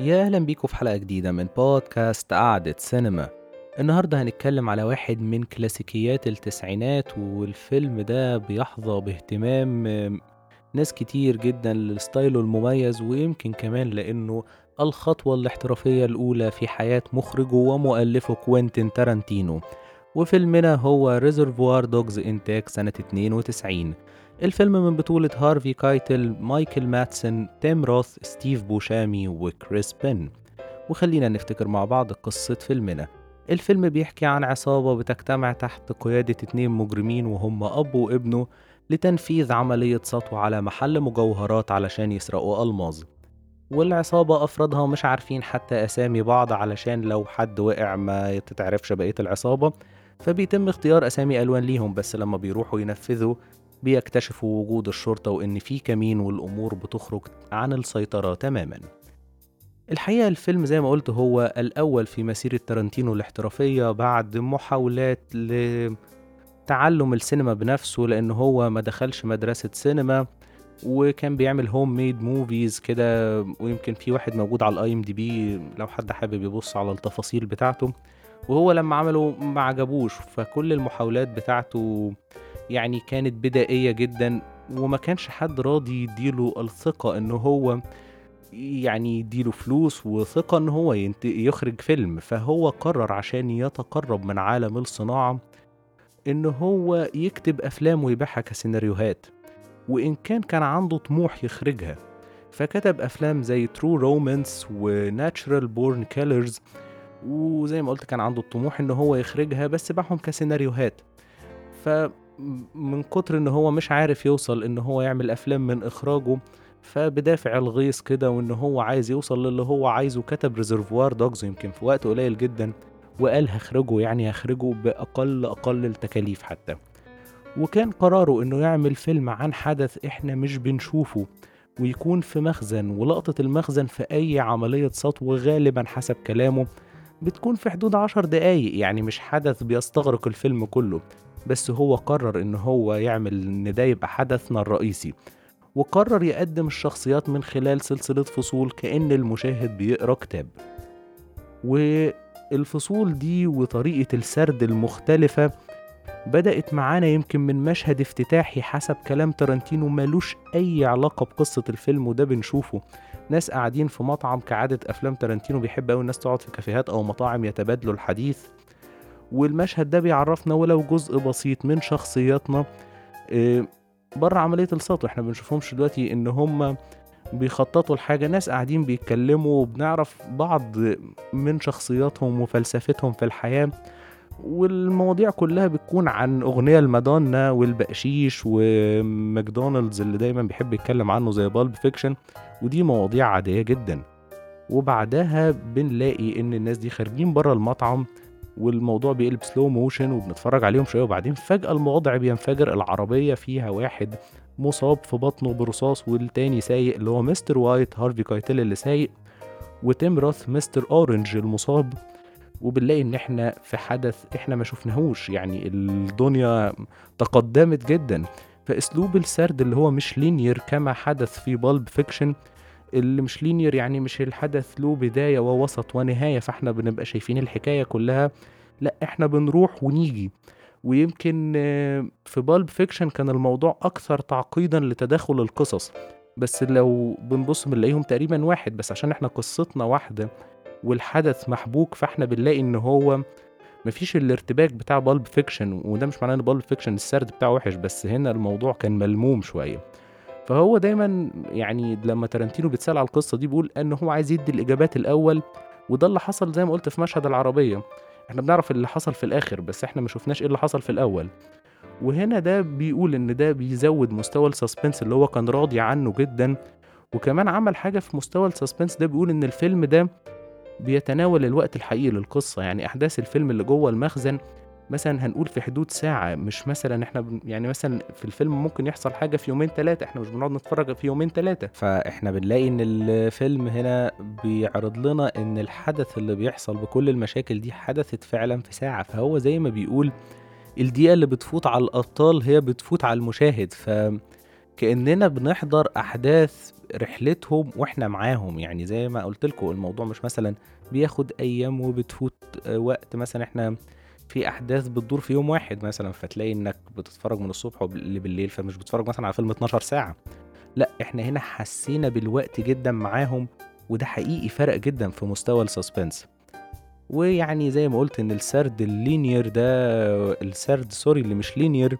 يا أهلا بيكم في حلقة جديدة من بودكاست قعدة سينما. النهاردة هنتكلم على واحد من كلاسيكيات التسعينات والفيلم ده بيحظى باهتمام ناس كتير جدا ل style ه المميز ويمكن كمان لأنه الخطوة الاحترافية الأولى في حياة مخرجه ومؤلفه كوينتين تارانتينو. وفيلمنا هو Reservoir Dogs إنتاج سنة 92 الفيلم من بطولة هارفي كايتل مايكل مادسن تيم روث ستيف بوشيمي وكريس بن وخلينا نفتكر مع بعض قصة فيلمنا. الفيلم بيحكي عن عصابة بتجتمع تحت قيادة اتنين مجرمين وهم أب وابنه لتنفيذ عملية سطو على محل مجوهرات علشان يسرقوا ألماظ. والعصابة أفرادها مش عارفين حتى أسامي بعض علشان لو حد وقع ما تتعرفش بقية العصابة. فبيتم اختيار أسامي ألوان ليهم بس لما بيروحوا ينفذوا بيكتشفوا وجود الشرطة وإن في كمين والأمور بتخرج عن السيطرة تماما. الحقيقة الفيلم زي ما قلت هو الأول في مسيرة تارانتينو الاحترافية بعد محاولات لتعلم السينما بنفسه لأن هو ما دخلش مدرسة سينما وكان بيعمل home made movies كده ويمكن في واحد موجود على ال IMDb لو حد حابب يبص على التفاصيل بتاعته. وهو لما عمله ما عجبوش فكل المحاولات بتاعته يعني كانت بدائية جدا وما كانش حد راضي يديله الثقة إن هو يعني يديله فلوس وثقة إن هو يخرج فيلم. فهو قرر عشان يتقرب من عالم الصناعة إن هو يكتب أفلام ويبيعها كسيناريوهات. وإن كان كان عنده طموح يخرجها. فكتب أفلام زي True Romance و Natural Born Killers وزي ما قلت كان عنده الطموح إن هو يخرجها بس باعهم كسيناريوهات. فمن كتر إن هو مش عارف يوصل إن هو يعمل أفلام من إخراجه فبدافع الغيظ كده وإن هو عايز يوصل للي هو عايزه كتب Reservoir Dogs يمكن في وقت قليل جدا وقال هخرجه يعني هخرجه بأقل أقل التكاليف حتى. وكان قراره إنه يعمل فيلم عن حدث إحنا مش بنشوفه ويكون في مخزن ولقطة المخزن في أي عملية سطو غالبا حسب كلامه بتكون في حدود عشر دقايق يعني مش حدث بيستغرق الفيلم كله. بس هو قرر إن هو يعمل إن ده يبقى حدثنا الرئيسي وقرر يقدم الشخصيات من خلال سلسلة فصول كأن المشاهد بيقرأ كتاب. والفصول دي وطريقة السرد المختلفة بدأت معانا يمكن من مشهد افتتاحي حسب كلام تارانتينو ملوش أي علاقة بقصة الفيلم وده بنشوفه. ناس قاعدين في مطعم كعادة أفلام تارانتينو بيحب أوي الناس تقعد في كافيهات أو مطاعم يتبادلوا الحديث. والمشهد ده بيعرفنا ولو جزء بسيط من شخصياتنا آه، بره عملية السطو. إحنا بنشوفهمش دلوقتي إن هم بيخططوا لحاجة. ناس قاعدين بيتكلموا وبنعرف بعض من شخصياتهم وفلسفتهم في الحياة. والمواضيع كلها بتكون عن أغنية المادونا والبقشيش وماكدونالدز اللي دايما بيحب يتكلم عنه زي بالب فيكشن. ودي مواضيع عادية جدا. وبعدها بنلاقي إن الناس دي خارجين بره المطعم. والموضوع بيقلب slow motion وبنتفرج عليهم شوية وبعدين فجأة الموضوع بينفجر العربية فيها واحد مصاب في بطنه برصاص والتاني سايق اللي هو Mister White هارفي كايتل اللي سايق وتيم روث Mister Orange المصاب. وبنلاقي إن إحنا في حدث إحنا ما شفناهوش يعني الدنيا تقدمت جدا. فأسلوب السرد اللي هو مش linear كما حدث في Pulp Fiction اللي مش linear يعني مش الحدث له بداية ووسط ونهاية فإحنا بنبقى شايفين الحكاية كلها. لا إحنا بنروح ونيجي. ويمكن آه، في Pulp Fiction كان الموضوع أكثر تعقيدا لتداخل القصص. بس لو بنبص بنلاقيهم تقريبا واحد بس عشان إحنا قصتنا واحدة والحدث محبوك فإحنا بنلاقي إن هو مفيش الارتباك بتاع Pulp Fiction وده مش معناه إن Pulp Fiction السرد بتاعه وحش بس هنا الموضوع كان ملموم شوية. فهو دايما يعني لما تارانتينو بيتسأل على القصة دي بيقول إن هو عايز يدي الإجابات الأول وده اللي حصل زي ما قلت في مشهد العربية. إحنا بنعرف اللي حصل في الآخر بس إحنا ما شفناش إيه اللي حصل في الأول. وهنا ده بيقول إن ده بيزود مستوى ال suspense اللي هو كان راضي عنه جدا. وكمان عمل حاجة في مستوى ال suspense ده بيقول إن الفيلم ده بيتناول الوقت الحقيقي للقصة يعني أحداث الفيلم اللي جوه المخزن مثلا هنقول في حدود ساعة مش مثلا إحنا بن- يعني مثلا في الفيلم ممكن يحصل حاجة في يومين ثلاثة إحنا مش بنقعد نتفرج في يومين ثلاثة فإحنا بنلاقي إن الفيلم هنا بيعرض لنا إن الحدث اللي بيحصل بكل المشاكل دي حدثت فعلا في ساعة. فهو زي ما بيقول الدقيقة اللي بتفوت على الأبطال هي بتفوت على المشاهد. ف كأننا بنحضر أحداث رحلتهم وإحنا معاهم. يعني زي ما قلت لكم الموضوع مش مثلا بياخد أيام وبتفوت آه، وقت. مثلا إحنا في أحداث بتدور في يوم واحد مثلا فتلاقي إنك بتتفرج من الصبح بالليل فمش بتتفرج مثلا على فيلم 12 ساعة. لأ إحنا هنا حسينا بالوقت جدا معاهم وده حقيقي فرق جدا في مستوى ال suspense. ويعني زي ما قلت إن السرد ال linear ده السرد sorry اللي مش linear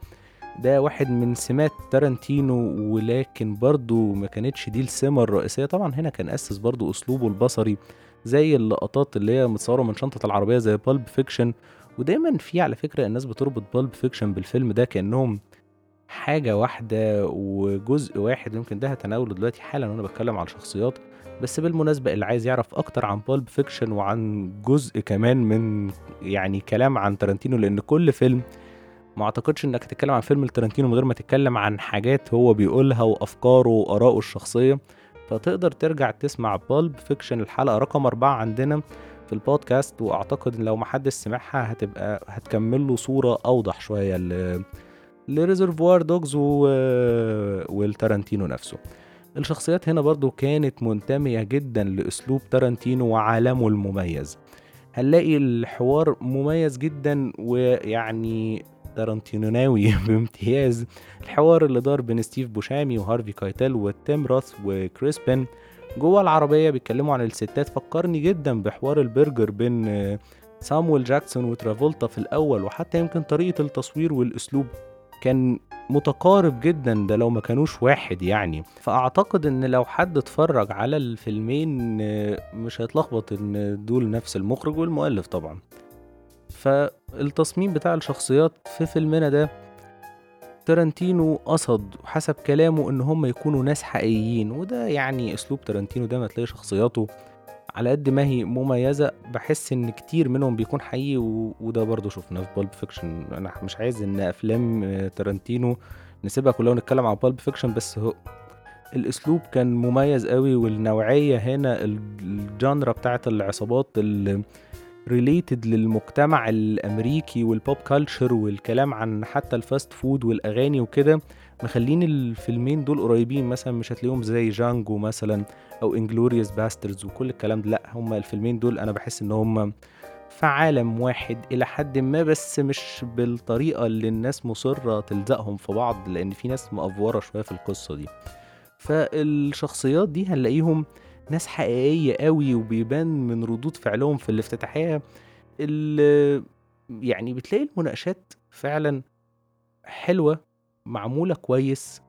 ده واحد من سمات تارانتينو ولكن برضو ما كانتش دي السمة الرئيسية. طبعا هنا كان أسس برضو أسلوبه البصري زي اللقطات اللي هي متصورة من شنطة العربية زي Pulp Fiction ودايما في على فكرة الناس بتربط Pulp Fiction بالفيلم ده كأنهم حاجة واحدة وجزء واحد يمكن ده هتناوله دلوقتي حالا وأنا بتكلم على الشخصيات. بس بالمناسبة اللي عايز يعرف أكتر عن Pulp Fiction وعن جزء كمان من يعني كلام عن تارانتينو لأن كل فيلم ما أعتقدش إنك تتكلم عن فيلم لتارانتينو من غير ما تتكلم عن حاجات هو بيقولها وأفكاره وآرائه الشخصية. فتقدر ترجع تسمع Pulp Fiction الحلقة رقم أربعة عندنا في البودكاست وأعتقد إن لو محدش سمعها هتبقى هتكمل له صورة أوضح شوية ل ل Reservoir Dogs و... والتارانتينو نفسه. الشخصيات هنا برضو كانت منتمية جدا لأسلوب تارانتينو وعالمه المميز. هنلاقي الحوار مميز جدا ويعني تارانتينوناوي بامتياز. الحوار اللي دار بين ستيف بوشيمي وهارفي كايتل وتيم روث وكريس بن جوه العربية بيتكلموا عن الستات فكرني جدا بحوار البرجر بين سامويل جاكسون وترافولتا في الأول وحتى يمكن طريقة التصوير والأسلوب كان متقارب جدا ده لو ما كانوش واحد يعني. فأعتقد إن لو حد اتفرج على الفيلمين مش هيتلخبط إن دول نفس المخرج والمؤلف طبعا. فالتصميم بتاع الشخصيات في فيلمنا ده تارانتينو قصد حسب كلامه إن هم يكونوا ناس حقيقيين وده يعني أسلوب تارانتينو ده ما تلاقي شخصياته على قد ما هي مميزة بحس إن كتير منهم بيكون حقيقي. وده برضه شفناه في Pulp Fiction أنا مش عايز إن أفلام تارانتينو نسيبها كلها ونتكلم على Pulp Fiction بس هو الأسلوب كان مميز قوي والنوعية هنا ال genre بتاعت العصابات اللي related للمجتمع الأمريكي وال pop culture والكلام عن حتى ال fast food والأغاني وكده مخلين الفيلمين دول قريبين. مثلا مش هتلاقيهم زي جانجو مثلا أو Inglourious Basterds وكل الكلام ده. لأ هما الفيلمين دول أنا بحس إن هما في عالم واحد إلى حد ما بس مش بالطريقة اللي الناس مصرة تلزقهم في بعض لأن في ناس مأفورة شوية في القصة دي. فالشخصيات دي هنلاقيهم ناس حقيقية قوي وبيبان من ردود فعلهم في الافتتاحية اللي يعني بتلاقي المناقشات فعلا حلوة معمولة كويس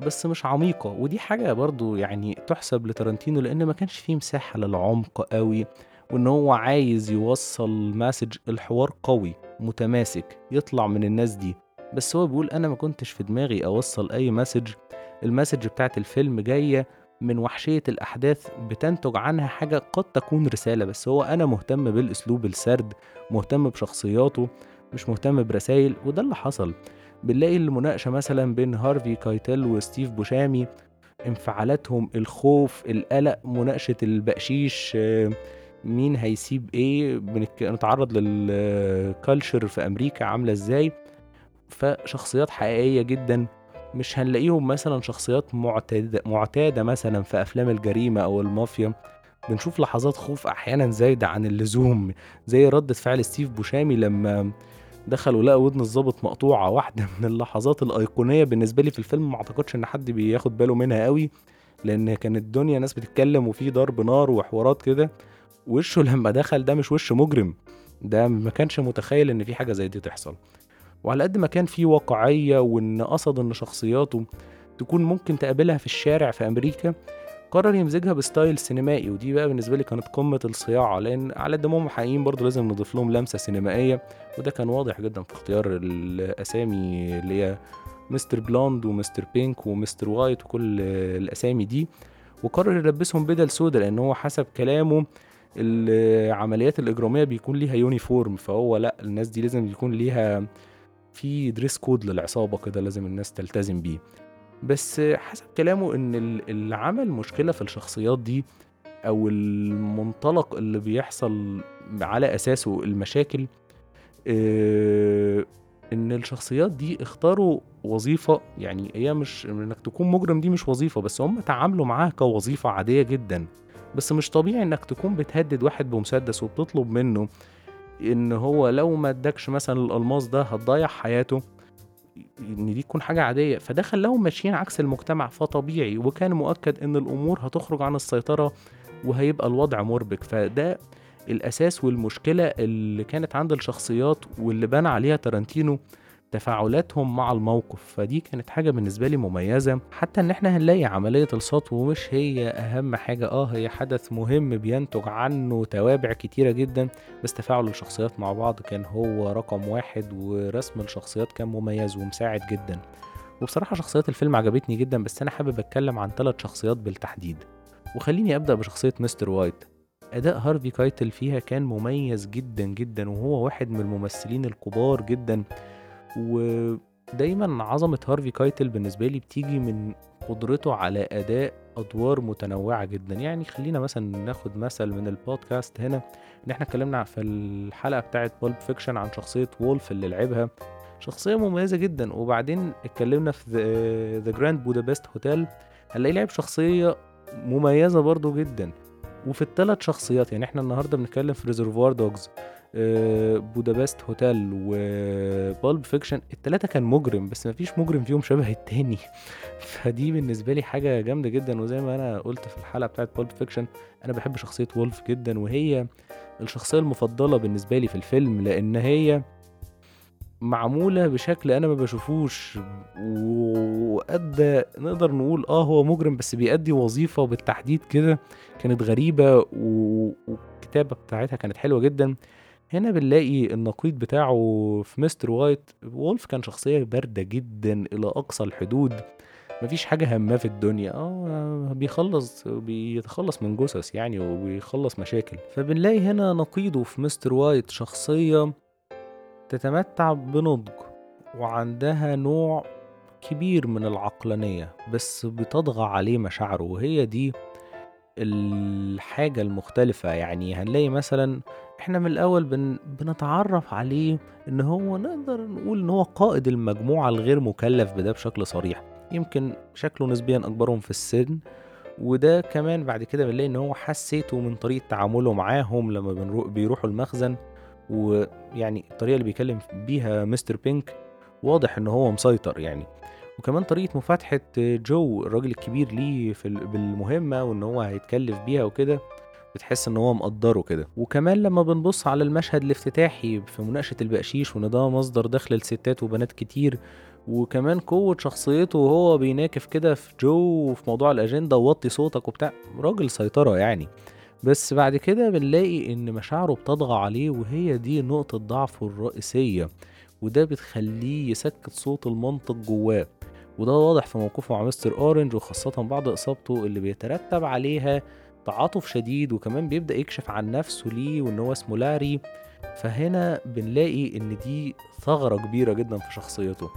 بس مش عميقة. ودي حاجة برضو يعني تحسب لتارانتينو لأن ما كانش فيه مساحة للعمق قوي وإن هو عايز يوصل message الحوار قوي متماسك يطلع من الناس دي. بس هو بيقول أنا ما كنتش في دماغي أوصل أي message ال message بتاعت الفيلم جاية من وحشية الأحداث بتنتج عنها حاجة قد تكون رسالة بس هو أنا مهتم بالأسلوب السرد مهتم بشخصياته مش مهتم برسائل وده اللي حصل. بنلاقي المناقشة مثلا بين هارفي كايتل وستيف بوشيمي انفعالاتهم الخوف القلق مناقشة البقشيش مين هيسيب إيه بنتعرض لل culture في أمريكا عاملة إزاي. فشخصيات حقيقية جدا. مش هنلاقيهم مثلا شخصيات معتادة, معتادة مثلا في أفلام الجريمة أو المافيا. بنشوف لحظات خوف أحيانا زايدة عن اللزوم زي ردة فعل ستيف بوشامي لما دخل ولقى ودن الظابط مقطوعة. واحدة من اللحظات الأيقونية بالنسبة لي في الفيلم ما أعتقدش إن حد بياخد باله منها قوي لأن كانت الدنيا ناس بتتكلم وفي ضرب نار وحوارات كده. وشه لما دخل ده مش وش مجرم. ده ما كانش متخيل إن في حاجة زي دي تحصل. وعلى قد ما كان في واقعية وإن قصد إن شخصياته تكون ممكن تقابلها في الشارع في أمريكا قرر يمزجها ب style سينمائي ودي بقى بالنسبة لي كانت قمة الصياعة لأن على قد ما هم حقيقيين برضه لازم نضيف لهم لمسة سينمائية وده كان واضح جدا في اختيار الأسامي اللي هي مستر بلوند ومستر بينك ومستر وايت وكل الأسامي دي وقرر يلبسهم بدل سودا لأن هو حسب كلامه العمليات الإجرامية بيكون ليها uniform فهو لأ الناس دي لازم يكون ليها في دريس كود للعصابة كده لازم الناس تلتزم بيه. بس حسب كلامه إن اللي عمل مشكلة في الشخصيات دي أو المنطلق اللي بيحصل على أساسه المشاكل آه، إن الشخصيات دي اختاروا وظيفة يعني هي مش إنك تكون مجرم دي مش وظيفة بس هم تعاملوا معاها كوظيفة عادية جدًا، بس مش طبيعي إنك تكون بتهدد واحد بمسدس وبتطلب منه إن هو لو ما ادّاكش مثلًا الألماس ده هتضيّع حياته، إن دي تكون حاجة عادية، فده خلّاهم ماشيين عكس المجتمع، فطبيعي. وكان مؤكد إن الأمور هتخرج عن السيطرة وهيبقى الوضع مُربِك، فده الأساس والمشكلة اللي كانت عند الشخصيات واللي بنى عليها تارانتينو. تفاعلاتهم مع الموقف، فدي كانت حاجة بالنسبة لي مميزة، حتى إن إحنا هنلاقي عملية السطو مش هي أهم حاجة، آه هي حدث مهم بينتج عنه توابع كتيرة جدًا، بس تفاعل الشخصيات مع بعض كان هو رقم واحد، ورسم الشخصيات كان مميز ومساعد جدًا، وبصراحة شخصيات الفيلم عجبتني جدًا، بس أنا حابب أتكلم عن 3 شخصيات بالتحديد، وخلّيني أبدأ بشخصية مستر وايت. أداء هارفي كايتل فيها كان مميز جدًا، جدًا، وهو واحد من الممثلين الكبار جدًا، ودايمًا عظمة هارفي كايتل بالنسبة لي بتيجي من قدرته على أداء أدوار متنوعة جدًا، يعني خلّينا مثلًا ناخد مثل من البودكاست هنا، إن إحنا اتكلمنا في الحلقة بتاعة Pulp Fiction عن شخصية وولف اللي لعبها، شخصية مميزة جدًا، وبعدين اتكلمنا في The Grand Budapest Hotel هنلاقيه لعب شخصية مميزة برضه جدًا. وفي ال3 شخصيات يعني إحنا النهارده بنتكلم في Dogs. آآ بودابست هوتيل وPulp Fiction ال3 كان مجرم، بس ما فيش مجرم فيهم شبه التاني. فدي بالنسبة لي حاجة جامدة جدًا، وزي ما أنا قُلت في الحلقة بتاعة Pulp Fiction أنا باحب شخصية وولف جدًا، وهي الشخصية المفضلة بالنسبة لي في الفيلم، لإن هي معمولة بشكل أنا ما باشوفوش، وأدّى نقدر نقول آه هو مجرم بس بيأدّي وظيفة وبالتحديد كده كانت غريبة والكتابة بتاعتها كانت حلوة جدًا. هنا بنلاقي النقيض بتاعه في مستر وايت، وولف كان شخصية باردة جدًا إلى أقصى الحدود، ما فيش حاجة هامّاه في الدنيا، آه بيخلّص بيتخلّص من جُثث يعني وبيخلّص مشاكل، فبنلاقي هنا نقيضه في مستر وايت شخصية تتمتع بنضج وعندها نوع كبير من العقلانية، بس بتطغى عليه مشاعره، وهي دي الحاجة المختلفة، يعني هنلاقي مثلًا إحنا من الأول بن بنتعرّف عليه إن هو نقدر نقول إن هو قائد المجموعة الغير مُكلّف بده بشكل صريح، يمكن شكله نسبيًا أكبرهم في السِن، وده كمان بعد كده بنلاقي إن هو حسّيته من طريقة تعامله معاهم لمّا بيروحوا المخزن، ويعني الطريقة اللي بيكلّم بيها مستر بينك واضح إن هو مسيطر يعني، وكمان طريقة مفاتحة جو الراجل الكبير ليه في ال بالمهمة وإن هو هيتكلّف بيها وكده، بتحس إن هو مقدّره كده، وكمان لمّا بنبُص على المشهد الافتتاحي في مناقشة البقشيش وإن ده مصدر دخل لستات وبنات كتير، وكمان قوة شخصيته وهو بيناكف كده في جو وفي موضوع الأجندة ووطّي صوتك وبتاع، راجل سيطرة يعني. بس بعد كده بنلاقي إن مشاعره بتطغى عليه وهي دي نقطة ضعفه الرئيسية، وده بتخلّيه يسكّت صوت المنطق جوّاه، وده واضح في موقفه مع مستر أورنج وخاصةً بعد إصابته اللي بيترتب عليها تعاطف شديد، وكمان بيبدأ يكشف عن نفسه ليه وإن هو اسمه لاري، فهنا بنلاقي إن دي ثغرة كبيرة جدًا في شخصيته،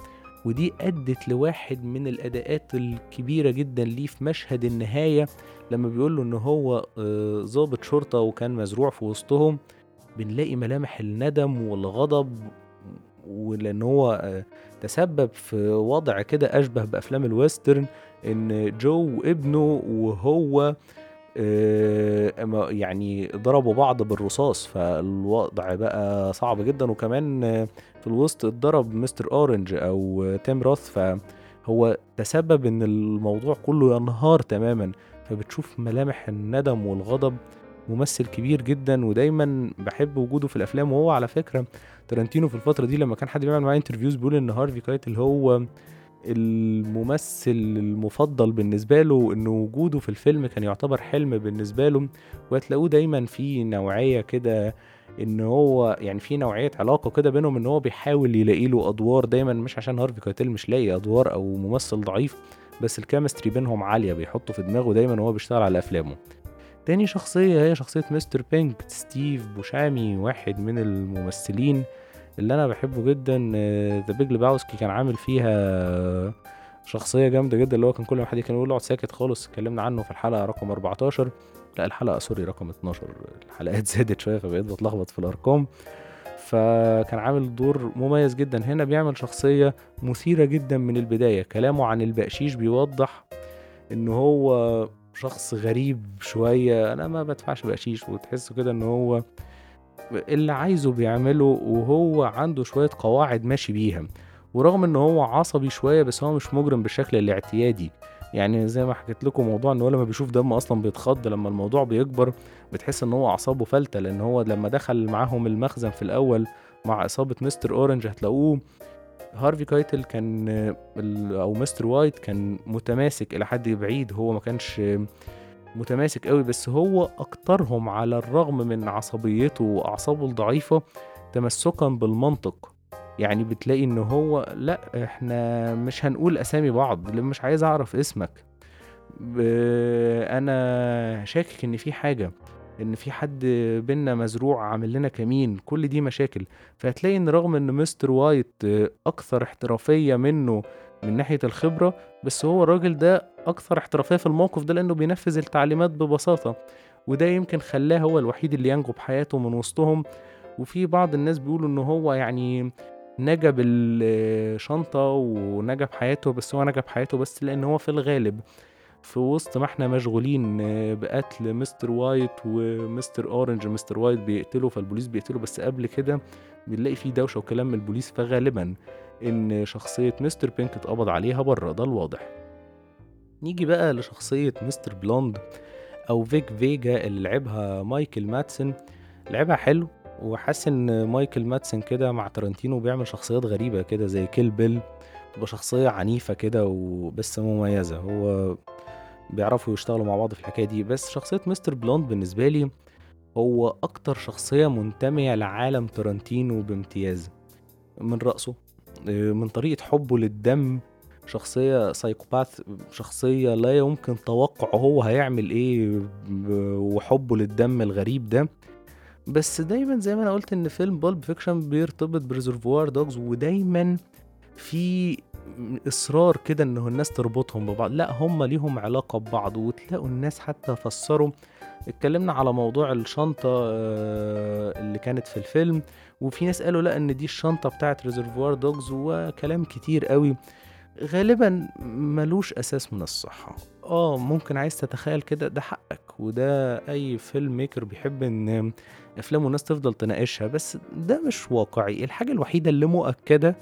ودي أدّت لواحد من الأداءات الكبيرة جدًا ليه في مشهد النهاية لمّا بيقول له إن هو ضابط شرطة وكان مزروع في وسطهم، بنلاقي ملامح الندم والغضب ولإن هو آآ تسبب في وضع كده أشبه بأفلام ال western، إن جو وابنه وهو يعني ضربوا بعض بالرصاص، فالوضع بقى صعب جدًا، وكمان في الوسط اتضرب مستر أورنج أو تيم روث، فهو تسبب إن الموضوع كله ينهار تمامًا، فبتشوف ملامح الندم والغضب، ممثل كبير جدًا. ودايمًا باحب وجوده في الأفلام، وهو على فكرة تارانتينو في الفترة دي لمّا كان حد بيعمل معاه interviews بيقول إن هارفي كايتل هو الممثل المفضل بالنسبة له، إن وجوده في الفيلم كان يعتبر حلم بالنسبة له، وهتلاقوه دايمًا في نوعية كده إن هو يعني في نوعية علاقة كده بينهم إن هو بيحاول يلاقي له أدوار دايمًا مش عشان هارفي كايتل مش لاقي أدوار أو ممثل ضعيف، بس ال chemistry بينهم عالية بيحطه في دماغه دايمًا وهو بيشتغل على أفلامه. تاني شخصية هي شخصية مستر بينك ستيف بوشيمي واحد من الممثلين اللي أنا باحبه جدًا The Big Lebowski كان عامل فيها شخصية جامدة جدًا، اللي هو كان كل ما حد كان يقول له اقعد ساكت خالص، اتكلمنا عنه في الحلقة رقم 14 لأ الحلقة سوري رقم 12 الحلقات زادت شوية فبقيت باتلخبط في الأرقام، فكان عامل دور مميز جدا. هنا بيعمل شخصية مثيرة جدا من البداية. كلامه عن البقشيش بيوضح إن هو شخص غريب شوية. أنا ما بدفعش بقشيش وتحسه كده إن هو اللي عايزه بيعمله وهو عنده شوية قواعد ماشي بيها. ورغم إن هو عصبي شوية بس هو مش مجرم بالشكل الاعتيادي. يعني زي ما حكيت لكم موضوع إن هو لما بيشوف دم أصلا بيتخض لما الموضوع بيكبر بتحس إن هو أعصابه فلتة. لأن هو لما دخل معاهم المخزن في الأول مع إصابة مستر أورنج هتلاقوه هارفي كايتل كان أو مستر وايت كان متماسك إلى حد بعيد. هو ما كانش متماسك قوي بس هو أكترهم على الرغم من عصبيته وأعصابه الضعيفة تمسكا بالمنطق. يعني بتلاقي إن هو لأ إحنا مش هنقول أسامي بعض مش عايز أعرف اسمك. أنا شاكك إن في حاجة إن في حد بينا مزروع عامل لنا كمين كل دي مشاكل. فهتلاقي إن رغم إن مستر وايت أكثر احترافية منه من ناحية الخبرة بس هو الراجل ده أكثر احترافية في الموقف ده لأنه بينفذ التعليمات ببساطة وده يمكن خلاه هو الوحيد اللي ينجو بحياته من وسطهم. وفي بعض الناس بيقولوا إن هو يعني نجا بالشنطة ونجا بحياته بس هو نجا بحياته بس لأن هو في الغالب في وسط ما إحنا مشغولين بقتل مستر وايت ومستر أورنج. مستر وايت بيقتله فالبوليس بيقتله بس قبل كده بنلاقي فيه دوشة وكلام من البوليس فغالبا إن شخصية مستر بينك اتقبض عليها بره ده الواضح. نيجي بقى لشخصية مستر بلوند أو فيك فيجا اللي لعبها مايكل مادسن. لعبها حلو وحاسس إن مايكل مادسن كده مع تارانتينو بيعمل شخصيات غريبة كده زي Kill Bill. تبقى شخصية عنيفة كده وبس مميزة. هو بيعرفوا يشتغلوا مع بعض في الحكاية دي. بس شخصية مستر بلوند بالنسبة لي هو أكتر شخصية منتمية لعالم تارانتينو بامتياز. من رقصه من طريقة حبه للدم شخصية psychopath شخصية لا يمكن توقع هو هيعمل إيه وحبه للدم الغريب ده. بس دايما زي ما أنا قلت إن فيلم Pulp Fiction بيرتبط ب Reservoir Dogs ودايما في إصرار كده ان الناس تربطهم ببعض. لا هم ليهم علاقة ببعض وتلاقوا الناس حتى فسروا اتكلمنا على موضوع الشنطة آه، اللي كانت في الفيلم وفي ناس قالوا لا إن دي الشنطة بتاعت Reservoir Dogs وكلام كتير قوي. غالبا ملوش أساس من الصحة. آه ممكن عايز تتخيل كده ده حقك وده أي filmmaker بيحب إن افلام والناس تفضل تناقشها بس ده مش واقعي. الحاجة الوحيدة اللي مؤكدة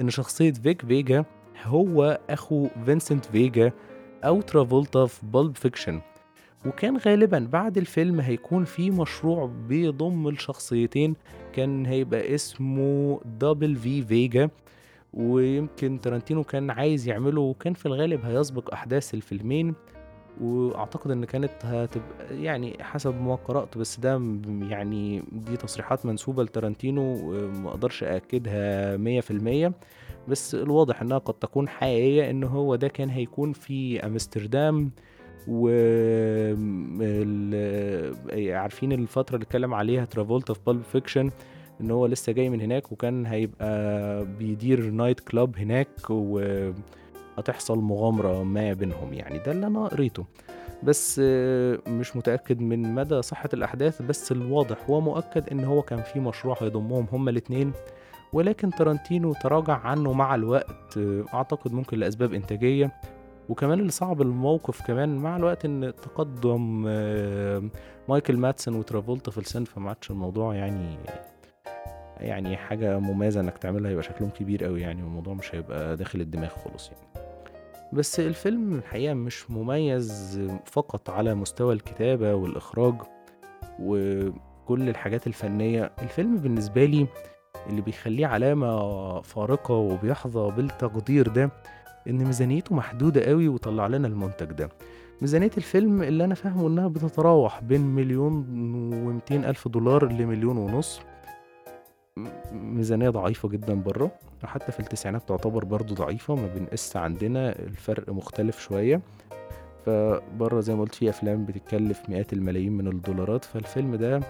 إن شخصية Vic Vega هو أخو Vincent Vega أو ترافولتا في Pulp Fiction وكان غالبا بعد الفيلم هيكون في مشروع بيضم الشخصيتين كان هيبقى اسمه Double V Vega ويمكن ترنتينو كان عايز يعمله وكان في الغالب هيسبق أحداث الفيلمين. وأعتقد إن كانت هتبقى يعني حسب ما قرأت بس ده يعني دي تصريحات منسوبة لتارانتينو ما أقدرش اكدها مية في المية. بس الواضح إنها قد تكون حقيقية إن هو ده كان هيكون في أمستردام. و عارفين الفترة اللي اتكلم عليها ترافولتا في Pulp Fiction إن هو لسه جاي من هناك وكان هيبقى بيدير night club هناك و هتحصل مغامرة ما بينهم يعني. ده اللي أنا قريته. بس مش متأكد من مدى صحة الأحداث بس الواضح ومؤكد إن هو كان في مشروع هيضمهم هما الاتنين. ولكن تارانتينو تراجع عنه مع الوقت أعتقد ممكن لأسباب إنتاجية. وكمان اللي صعب الموقف كمان مع الوقت إن تقدم مايكل ماتسون وترافولتا في السن فما عادش الموضوع يعني يعني حاجة مميزة إنك تعملها يبقى شكلهم كبير قوي يعني والموضوع مش هيبقى داخل الدماغ خالص يعني. بس الفيلم الحقيقة مش مميز فقط على مستوى الكتابة والإخراج وكل الحاجات الفنية. الفيلم بالنسبة لي اللي بيخليه علامة فارقة وبيحظى بالتقدير ده إن ميزانيته محدودة قوي وطلع لنا المنتج ده. ميزانية الفيلم اللي أنا فاهمه إنها بتتراوح بين مليون ومتين ألف دولار لمليون ونص. ميزانية ضعيفة جدا بره. وحتى في التسعينات تعتبر برضو ضعيفة ما بنقس عندنا الفرق مختلف شوية. فبره زي ما قلت في أفلام بتتكلف مئات الملايين من الدولارات. فالفيلم ده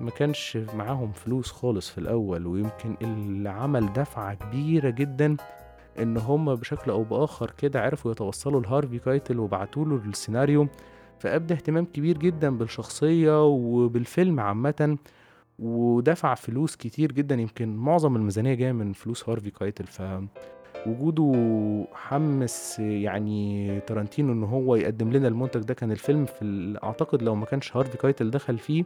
ما كانش معاهم فلوس خالص في الأول ويمكن اللي عمل دفعة كبيرة جدا إن هما بشكل أو بآخر كده عرفوا يتوصلوا لهارفي كايتل وبعتوله السيناريو. فأبدى اهتمام كبير جدا بالشخصية وبالفيلم عامة ودفع فلوس كتير جدًا. يمكن معظم الميزانية جاية من فلوس هارفي كايتل، فوجوده حمّس يعني تارانتينو إن هو يقدّم لنا المنتج ده، كان الفيلم في ال أعتقد لو ما كانش هارفي كايتل دخل فيه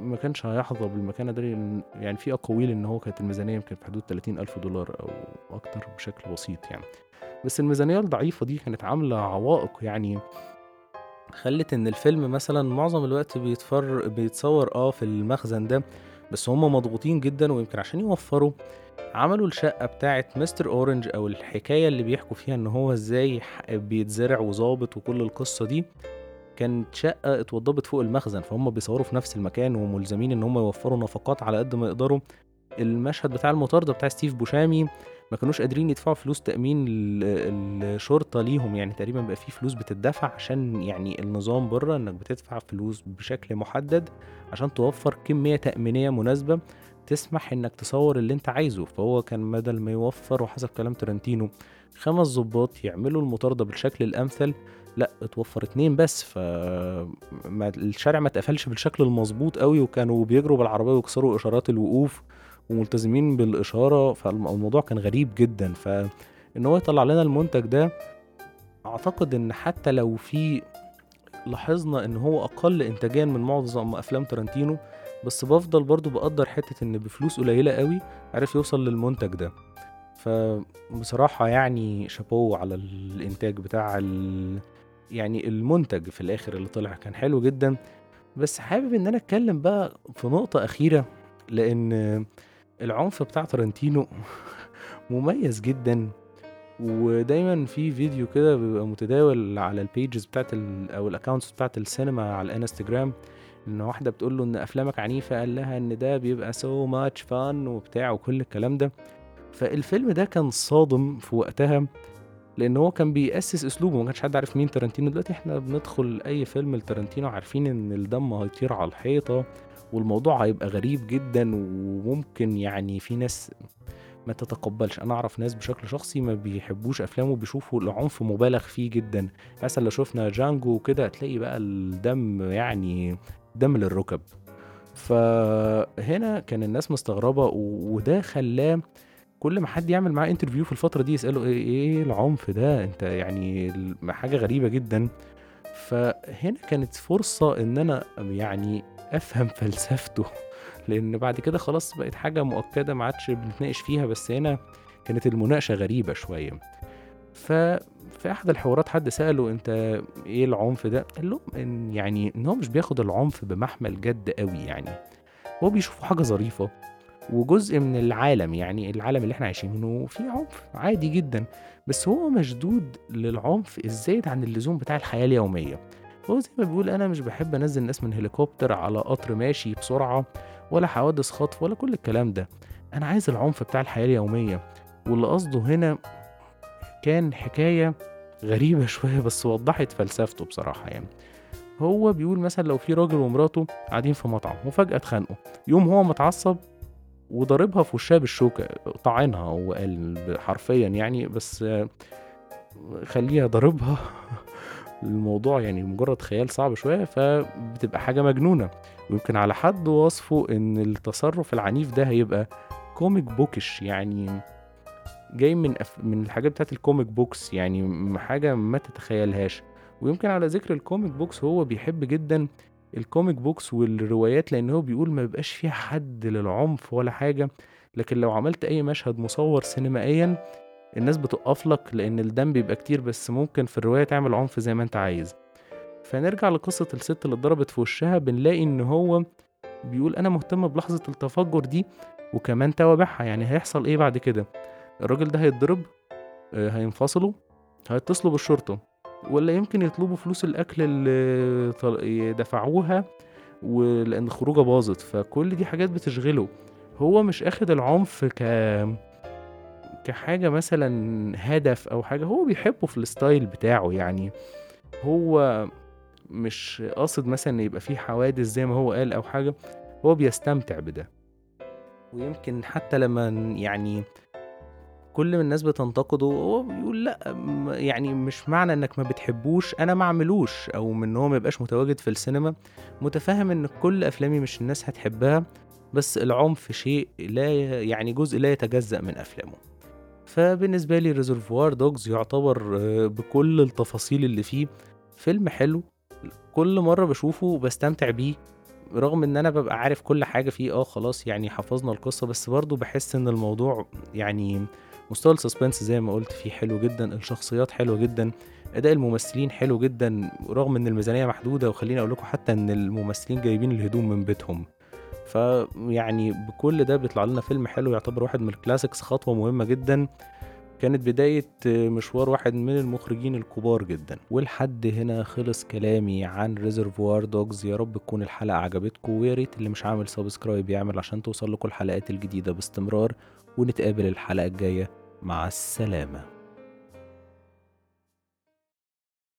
ما كانش هيحظى بالمكانة دي. لإن يعني في أقاويل إن هو كانت الميزانية يمكن في حدود 30.000 دولار أو أكتر بشكل بسيط يعني، بس الميزانية الضعيفة دي كانت عاملة عوائق يعني خلّت إن الفيلم مثلًا معظم الوقت بيتو بيتصوّر آه في المخزن ده، بس هُم مضغوطين جدًا ويمكن عشان يوفّروا عملوا الشقة بتاعة Mr. Orange أو الحكاية اللي بيحكوا فيها إن هو إزاي ح بيتزرع وضابط وكل القصة دي، كانت شقة اتوضّبت فوق المخزن، فهُم بيصوّروا في نفس المكان وملزمين إن هُم يوفّروا نفقات على قد ما يقدروا. المشهد بتاع المطاردة بتاع ستيف بوشامي ما كانوش قادرين يدفعوا فلوس تأمين ال الشرطة ليهم، يعني تقريبًا بقى في فلوس بتدّفع عشان يعني النظام برّه إنك بتدفع فلوس بشكل محدد عشان توفّر كمية تأمينية مناسبة تسمح إنك تصوّر اللي أنت عايزه، فهو كان بدل ما يوفّر وحسب كلام تارانتينو 5 ضباط يعملوا المطاردة بالشكل الأمثل، لأ اتوفّر 2 بس، ف الشارع ما اتقفلش بالشكل المضبوط أوي وكانوا بيجروا بالعربية ويكسروا إشارات الوقوف. وملتزمين بالإشارة، فالم الموضوع كان غريب جدًا، فإن هو يطلّع لنا المنتج ده أعتقد إن حتى لو في لاحظنا إن هو أقل إنتاجيًا من معظم أفلام تارانتينو، بس بافضل برضه باقدّر حتّة إن بفلوس قليلة أوي عرف يوصل للمنتج ده، فبصراحة يعني شابوه على الإنتاج بتاع ال يعني المنتج في الآخر اللي طلع كان حلو جدًا، بس حابب إن أنا أتكلّم بقى في نقطة أخيرة، لإن العنف بتاع تارانتينو مميز جدًا، ودايمًا في فيديو كده بيبقى متداول على الpages بتاعة ال أو الaccounts بتاعة السينما على الإنستجرام، إن واحدة بتقول له إن أفلامك عنيفة، قال لها إن ده بيبقى so much fun وبتاع وكل الكلام ده، فالفيلم ده كان صادم في وقتها، لإن هو كان بيأسس أسلوبه، ما كانش حد عارف مين تارانتينو، دلوقتي إحنا بندخل أي فيلم لتارانتينو عارفين إن الدم هيطير على الحيطة، والموضوع هيبقى غريب جدًا، وممكن يعني في ناس ما تتقبّلش، أنا أعرف ناس بشكل شخصي ما بيحبوش أفلامه، بيشوفوا العنف مُبالغ فيه جدًا، مثلًا لو شُفنا جانجو وكده هتلاقي بقى الدم يعني دم للرُكب، فهنا كان الناس مستغربة و وده خلّاه كل ما حد يعمل معاه interview في الفترة دي يسأله إيه إيه العنف ده؟ أنت يعني ال حاجة غريبة جدًا، فهنا كانت فرصة إن أنا يعني أفهم فلسفته، لإن بعد كده خلاص بقت حاجة مؤكدة ما عادش بنتناقش فيها، بس هنا كانت المناقشة غريبة شوية. ففي أحد الحوارات حد سأله: "أنت إيه العنف ده؟" قال لهم إن يعني إن هو مش بياخد العنف بمحمل جد أوي يعني، هو بيشوفه حاجة ظريفة وجزء من العالم، يعني العالم اللي إحنا عايشينه فيه عنف عادي جدًا، بس هو مشدود للعنف الزايد عن اللزوم بتاع الحياة اليومية. هو زي ما بيقول أنا مش باحب أنزّل ناس من هليكوبتر على قطر ماشي بسرعة ولا حوادث خطف ولا كل الكلام ده، أنا عايز العنف بتاع الحياة اليومية، واللي قصده هنا كان حكاية غريبة شوية بس وضّحت فلسفته بصراحة يعني. هو بيقول مثلًا لو في راجل ومراته قاعدين في مطعم وفجأة اتخانقوا، يقوم هو متعصب وضاربها في وشها بالشوكة، طاعنها هو قال ب حرفيًا يعني، بس خلّيها ضاربها. الموضوع يعني مجرد خيال صعب شوية، فبتبقى حاجة مجنونة، ويمكن على حد وصفه إن التصرُّف العنيف ده هيبقى comic bookish يعني جاي من أف من الحاجات بتاعة الcomic books يعني م حاجة ما تتخيلهاش، ويمكن على ذكر الcomic books هو بيحب جدًا الcomic books والروايات، لإن هو بيقول ما بيبقاش فيها حد للعنف ولا حاجة، لكن لو عملت أي مشهد مصوّر سينمائيًا الناس بتُقف لك لإن الدم بيبقى كتير، بس ممكن في الرواية تعمل عنف زي ما أنت عايز. فنرجع لقصة الست اللي اتضربت في وشها، بنلاقي إن هو بيقول أنا مهتم بلحظة التفجُّر دي وكمان توابعها، يعني هيحصل إيه بعد كده؟ الراجل ده هيتضرب، آآ هينفصلوا، هيتصلوا بالشرطة، والّا يمكن يطلبوا فلوس الأكل اللي دفعوها ولإن الخروجة باظت، فكل دي حاجات بتشغله. هو مش آخد العنف ك كحاجة مثلًا هدف أو حاجة، هو بيحبه في الstyle بتاعه يعني، هو مش قاصد مثلًا يبقى في حوادث زي ما هو قال أو حاجة، هو بيستمتع بده. ويمكن حتى لمّا يعني كل ما الناس بتنتقده هو بيقول م يعني مش معنى إنك ما بتحبوش أنا ما أعملوش أو من إن هو ما يبقاش متواجد في السينما، متفهم إن كل أفلامي مش الناس هتحبها، بس العنف شيء لا يعني جزء لا يتجزأ من أفلامه. فبالنسبة لي Reservoir Dogs يعتبر آه، بكل التفاصيل اللي فيه فيلم حلو، كل مرة باشوفه باستمتع بيه، رغم إن أنا بابقى عارف كل حاجة فيه آه خلاص يعني حفظنا القصة، بس برضه باحس إن الموضوع يعني مستوى الsuspense زي ما قُلت فيه حلو جدًا، الشخصيات حلوة جدًا، أداء الممثلين حلو جدًا، رغم إن الميزانية محدودة وخلّيني أقول لكم حتى إن الممثلين جايبين الهدوم من بيتهم. فيعني بكل ده بيطلع لنا فيلم حلو يعتبر واحد من الclassics خطوة مهمة جدًا، كانت بداية مشوار واحد من المخرجين الكبار جدًا. ولحد هنا خلص كلامي عن Reservoir Dogs يا رب تكون الحلقة عجبتكم، ويا ريت اللي مش عامل subscribe يعمل عشان توصل لكم الحلقات الجديدة باستمرار، ونتقابل الحلقة الجاية، مع السلامة.